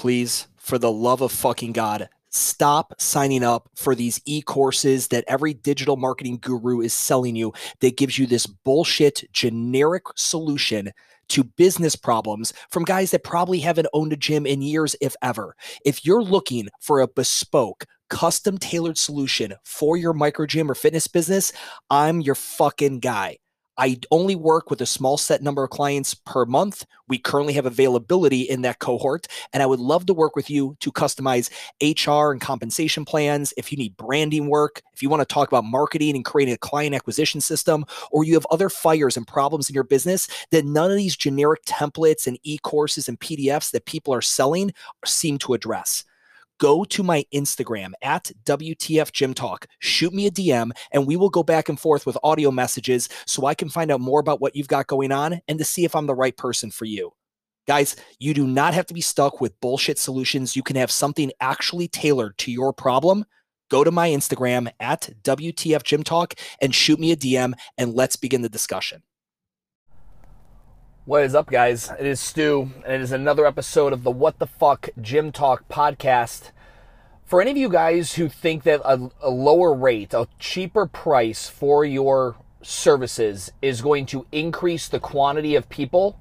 please, for the love of fucking God, stop signing up for these e-courses that every digital marketing guru is selling you that gives you this bullshit generic solution to business problems from guys that probably haven't owned a gym in years if ever. If you're looking for a bespoke custom tailored solution for your micro gym or fitness business, I'm your fucking guy. I only work with a small set number of clients per month. We currently have availability in that cohort, and I would love to work with you to customize HR and compensation plans. If you need branding work, if you want to talk about marketing and creating a client acquisition system, or you have other fires and problems in your business that none of these generic templates and e courses and PDFs that people are selling seem to address go to my Instagram at WTF Gym Talk, shoot me a DM, and we will go back and forth with audio messages so I can find out more about what you've got going on and to see if I'm the right person for you. Guys, you do not have to be stuck with bullshit solutions. You can have something actually tailored to your problem. Go to my Instagram at WTF Gym Talk and shoot me a DM and let's begin the discussion. What is up, guys? It is Stu, and it is another episode of the What the Fuck Gym Talk podcast. For any of you guys who think that a, a, lower rate, a cheaper price for your services is going to increase the quantity of people,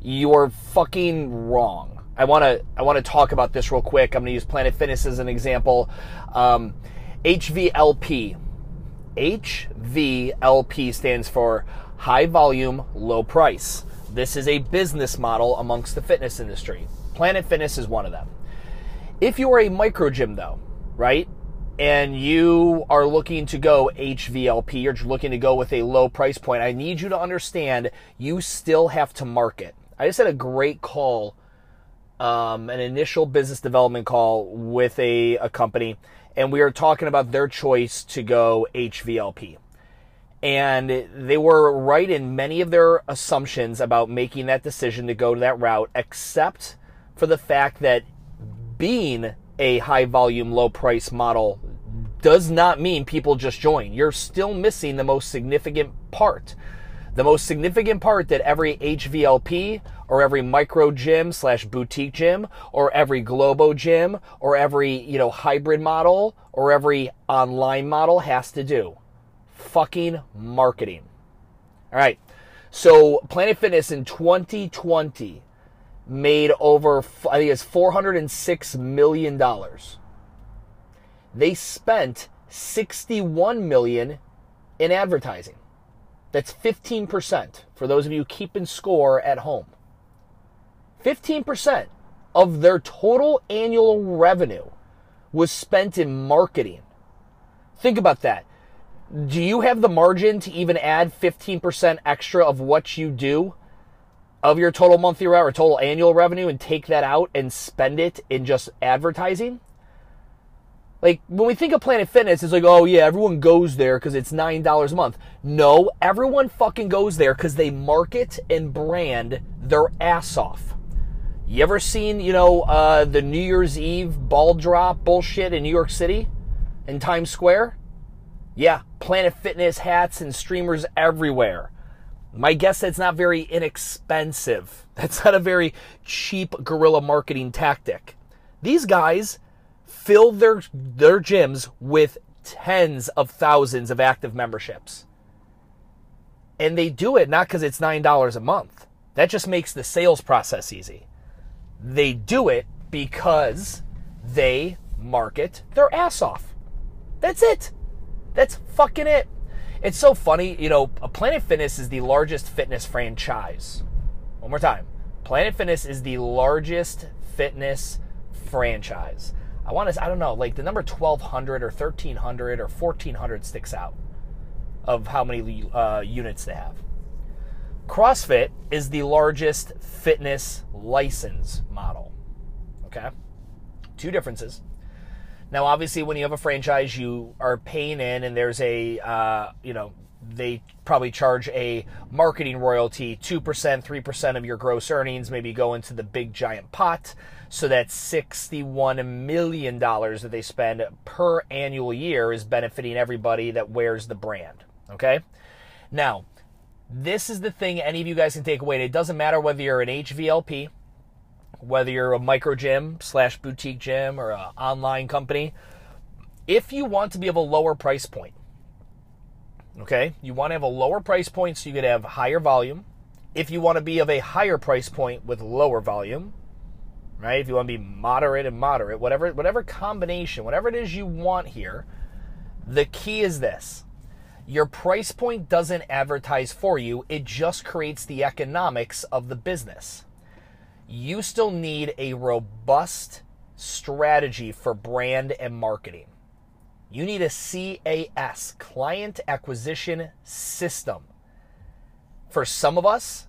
you're fucking wrong. I want to I want to talk about this real quick. I'm going to use Planet Fitness as an example. Um, HVLP. HVLP stands for high volume, low price. This is a business model amongst the fitness industry. Planet Fitness is one of them. If you are a micro gym, though, right, and you are looking to go HVLP, you're looking to go with a low price point, I need you to understand you still have to market. I just had a great call, um, an initial business development call with a, a company, and we were talking about their choice to go HVLP. And they were right in many of their assumptions about making that decision to go to that route, except for the fact that being a high volume, low price model does not mean people just join. You're still missing the most significant part. The most significant part that every HVLP or every micro gym slash boutique gym or every Globo gym or every, you know, hybrid model or every online model has to do fucking marketing. All right. So Planet Fitness in 2020 made over, I think it's $406 million. They spent 61 million in advertising. That's 15% for those of you keeping score at home. 15% of their total annual revenue was spent in marketing. Think about that do you have the margin to even add 15% extra of what you do of your total monthly or total annual revenue and take that out and spend it in just advertising? Like when we think of Planet Fitness, it's like, oh yeah, everyone goes there because it's nine dollars a month. No, everyone fucking goes there because they market and brand their ass off. You ever seen, you know, uh, the New Year's Eve ball drop bullshit in New York City, in Times Square? Yeah, Planet Fitness hats and streamers everywhere. My guess that's not very inexpensive. That's not a very cheap guerrilla marketing tactic. These guys fill their their gyms with tens of thousands of active memberships. And they do it not because it's $9 a month. That just makes the sales process easy. They do it because they market their ass off. That's it. That's fucking it. It's so funny, you know, Planet Fitness is the largest fitness franchise. One more time. Planet Fitness is the largest fitness franchise. I want to, I don't know, like the number 1200 or 1300 or 1400 sticks out of how many uh, units they have. CrossFit is the largest fitness license model. Okay? Two differences. Now, obviously, when you have a franchise, you are paying in, and there's a, uh, you know, they probably charge a marketing royalty, 2%, 3% of your gross earnings, maybe go into the big giant pot. So that $61 million that they spend per annual year is benefiting everybody that wears the brand. Okay? Now, this is the thing any of you guys can take away. It doesn't matter whether you're an HVLP, whether you're a micro gym slash boutique gym or an online company, if you want to be of a lower price point, okay, you want to have a lower price point so you could have higher volume. If you want to be of a higher price point with lower volume, right? If you want to be moderate and moderate, whatever whatever combination, whatever it is you want here, the key is this. Your price point doesn't advertise for you, it just creates the economics of the business. You still need a robust strategy for brand and marketing. You need a CAS, client acquisition system. For some of us,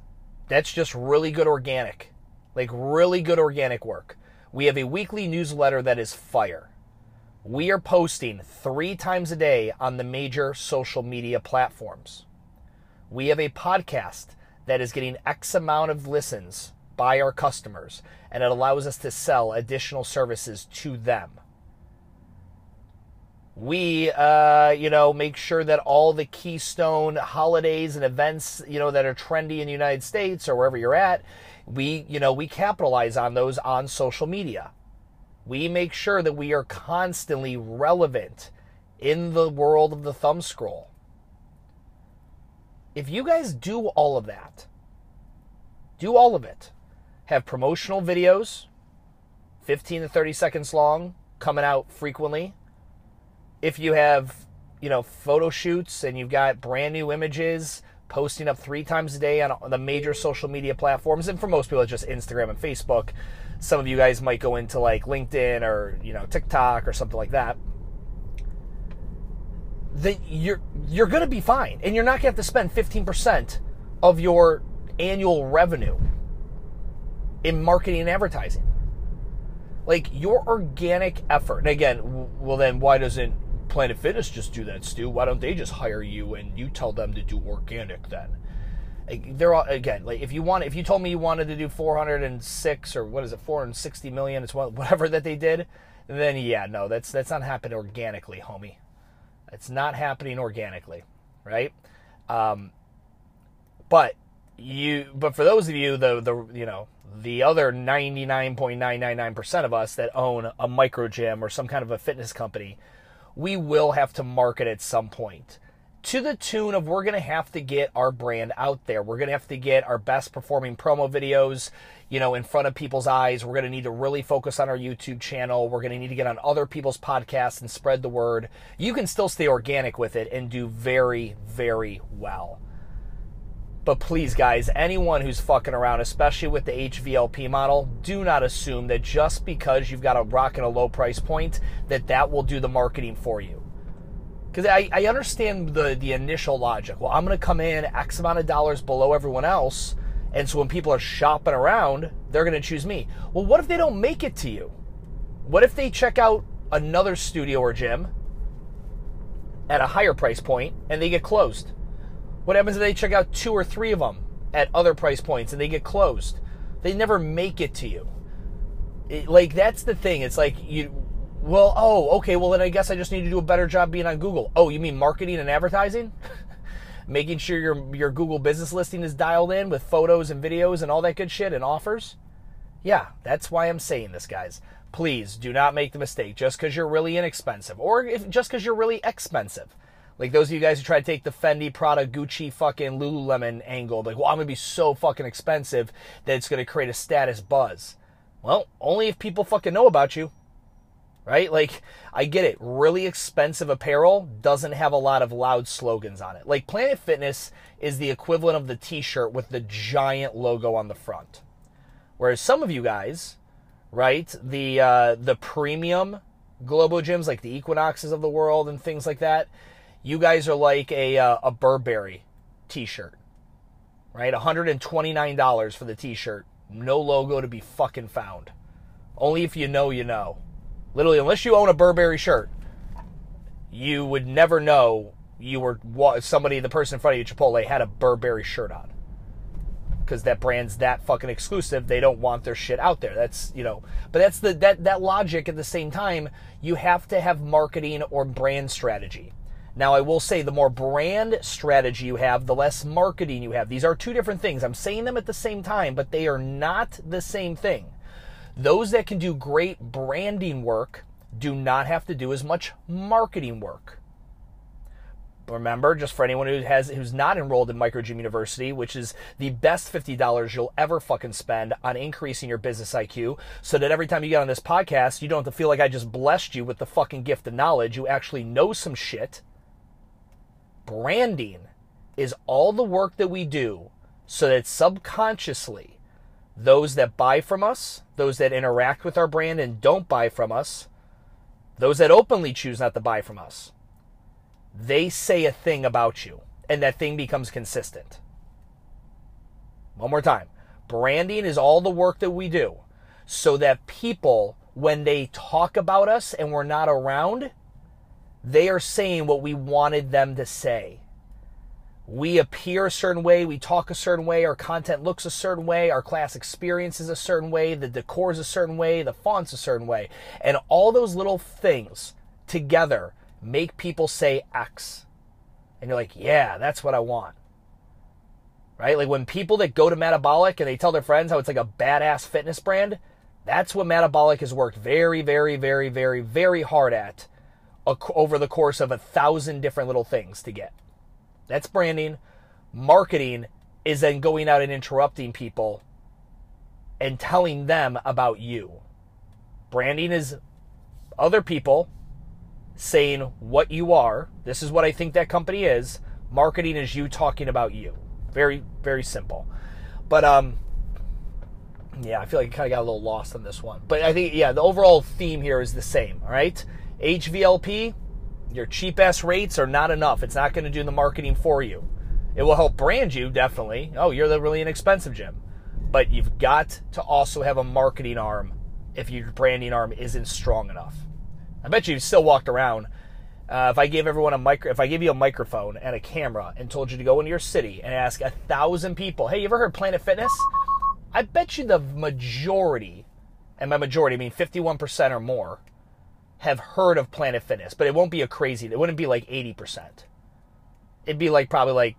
that's just really good organic, like really good organic work. We have a weekly newsletter that is fire. We are posting three times a day on the major social media platforms. We have a podcast that is getting X amount of listens by our customers, and it allows us to sell additional services to them. We uh, you know make sure that all the keystone holidays and events you know that are trendy in the united states or wherever you're at we you know we capitalize on those on social media. We make sure that we are constantly relevant in the world of the thumb scroll. If you guys do all of that do all of it have promotional videos 15 to 30 seconds long coming out frequently if you have, you know, photo shoots and you've got brand new images posting up three times a day on the major social media platforms, and for most people, it's just Instagram and Facebook. Some of you guys might go into like LinkedIn or you know TikTok or something like that. That you're you're going to be fine, and you're not going to have to spend 15% of your annual revenue in marketing and advertising. Like your organic effort. And again, well, then why doesn't Planet Fitness just do that, Stu? Why don't they just hire you and you tell them to do organic then? They're all, again like if you want if you told me you wanted to do 406 or what is it 460 million it's whatever that they did then yeah no that's that's not happening organically homie it's not happening organically right um, but you but for those of you the the you know the other 99.999% of us that own a micro gym or some kind of a fitness company we will have to market at some point to the tune of we're going to have to get our brand out there. We're going to have to get our best performing promo videos, you know, in front of people's eyes. We're going to need to really focus on our YouTube channel. We're going to need to get on other people's podcasts and spread the word. You can still stay organic with it and do very, very well. But please, guys, anyone who's fucking around, especially with the HVLP model, do not assume that just because you've got a rock and a low price point, that that will do the marketing for you. Because I, I understand the, the initial logic. Well, I'm going to come in X amount of dollars below everyone else. And so when people are shopping around, they're going to choose me. Well, what if they don't make it to you? What if they check out another studio or gym at a higher price point and they get closed? What happens if they check out two or three of them at other price points and they get closed? They never make it to you. It, like that's the thing. It's like you well, oh, okay, well then I guess I just need to do a better job being on Google. Oh, you mean marketing and advertising? Making sure your your Google business listing is dialed in with photos and videos and all that good shit and offers? Yeah, that's why I'm saying this, guys. Please do not make the mistake just because you're really inexpensive or if, just because you're really expensive. Like those of you guys who try to take the Fendi, Prada, Gucci, fucking Lululemon angle, like, well, I'm gonna be so fucking expensive that it's gonna create a status buzz. Well, only if people fucking know about you, right? Like, I get it. Really expensive apparel doesn't have a lot of loud slogans on it. Like, Planet Fitness is the equivalent of the T-shirt with the giant logo on the front. Whereas some of you guys, right, the uh, the premium Globo gyms like the Equinoxes of the world and things like that, you guys are like a uh, a Burberry t-shirt. Right? $129 for the t-shirt. No logo to be fucking found. Only if you know you know. Literally unless you own a Burberry shirt, you would never know you were somebody the person in front of you Chipotle had a Burberry shirt on. Cuz that brand's that fucking exclusive, they don't want their shit out there. That's, you know, but that's the that that logic at the same time, you have to have marketing or brand strategy. Now, I will say the more brand strategy you have, the less marketing you have. These are two different things. I'm saying them at the same time, but they are not the same thing. Those that can do great branding work do not have to do as much marketing work. Remember, just for anyone who has who's not enrolled in Microgym University, which is the best $50 you'll ever fucking spend on increasing your business IQ, so that every time you get on this podcast, you don't have to feel like I just blessed you with the fucking gift of knowledge. You actually know some shit. Branding is all the work that we do so that subconsciously those that buy from us, those that interact with our brand and don't buy from us, those that openly choose not to buy from us, they say a thing about you and that thing becomes consistent. One more time. Branding is all the work that we do so that people, when they talk about us and we're not around, they are saying what we wanted them to say. We appear a certain way, we talk a certain way, our content looks a certain way, our class experience is a certain way, the decor is a certain way, the font's a certain way. And all those little things together make people say X. And you're like, yeah, that's what I want. Right? Like when people that go to Metabolic and they tell their friends how it's like a badass fitness brand, that's what Metabolic has worked very, very, very, very, very hard at over the course of a thousand different little things to get. That's branding. Marketing is then going out and interrupting people and telling them about you. Branding is other people saying what you are. This is what I think that company is. Marketing is you talking about you. Very, very simple. But um, yeah, I feel like I kind of got a little lost on this one. But I think yeah, the overall theme here is the same. All right, HVLP, your cheap ass rates are not enough. It's not going to do the marketing for you. It will help brand you definitely. Oh, you're the really inexpensive gym, but you've got to also have a marketing arm if your branding arm isn't strong enough. I bet you've still walked around. Uh, if I gave everyone a micro, if I gave you a microphone and a camera and told you to go into your city and ask a thousand people, "Hey, you ever heard Planet Fitness?" I bet you the majority, and by majority I mean 51% or more, have heard of Planet Fitness. But it won't be a crazy. It wouldn't be like 80%. It'd be like probably like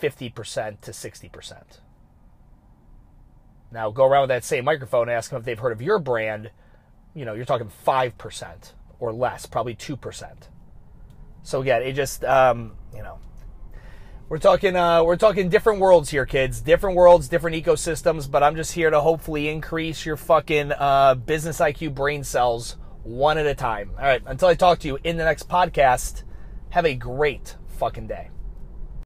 50% to 60%. Now go around with that same microphone and ask them if they've heard of your brand. You know, you're talking 5% or less, probably 2%. So again, it just, um, you know, we're talking, uh, we're talking different worlds here, kids. Different worlds, different ecosystems. But I'm just here to hopefully increase your fucking uh, business IQ brain cells one at a time. All right. Until I talk to you in the next podcast, have a great fucking day.